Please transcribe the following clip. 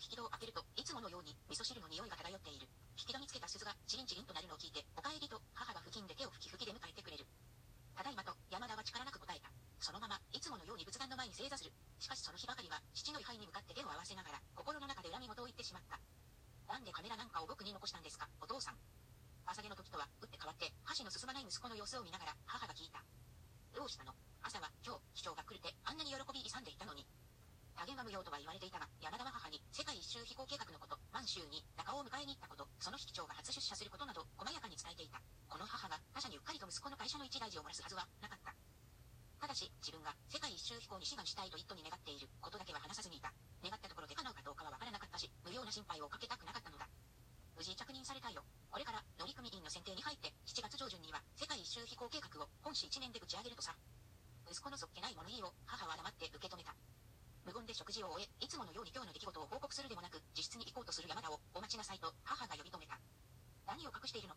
の引き戸を開けると、いつものように味噌汁の匂いが漂っている。引き戸につけた鈴がチリンチリンとなるのを聞いて、お帰りと母が付近で手を吹き吹きで迎えてくれる。ただいまと山田は力なく答えた。そのまま、いつものように仏壇の前に正座する。しかしその日ばかりは、父の位牌に向かって手を合わせながら、心の中で恨み事を言ってしまった。なんでカメラなんかを僕に残したんですか、お父さん。朝毛の時とは、打って変わって、箸の進まない息子の様子を見ながら、母が聞いた。どうしたの？朝は、今日、市長が来るって、あんなに喜び勇んでいたのに。加減は無用とは言われていたが、山田は母に、世界一周飛行計画のこと、満州に、中尾を迎えに行ったこと、その引長が初出社することなど、細やかに伝えていた。この母が、他社にうっかりと息子の会社の一大事を漏らすはずは、なかった。ただし、自分が、世界一周飛行に志願したいと一途に願っている、ことだけは話さずにいた。願ったところで叶うかどうかはわからなかったし、無用な心配をかけたくなかったのだ。無事着任されたよ。これから、乗組員の選定に入って、7月上旬には、世界一周飛行計画を、本市1年で打ち上げるとさ。息子のそっけない物言いを、母は黙って受け止め。食事を終え、いつものように今日の出来事を報告するでもなく、自室に行こうとする山田を、お待ちなさいと、母が呼び止めた。何を隠しているの？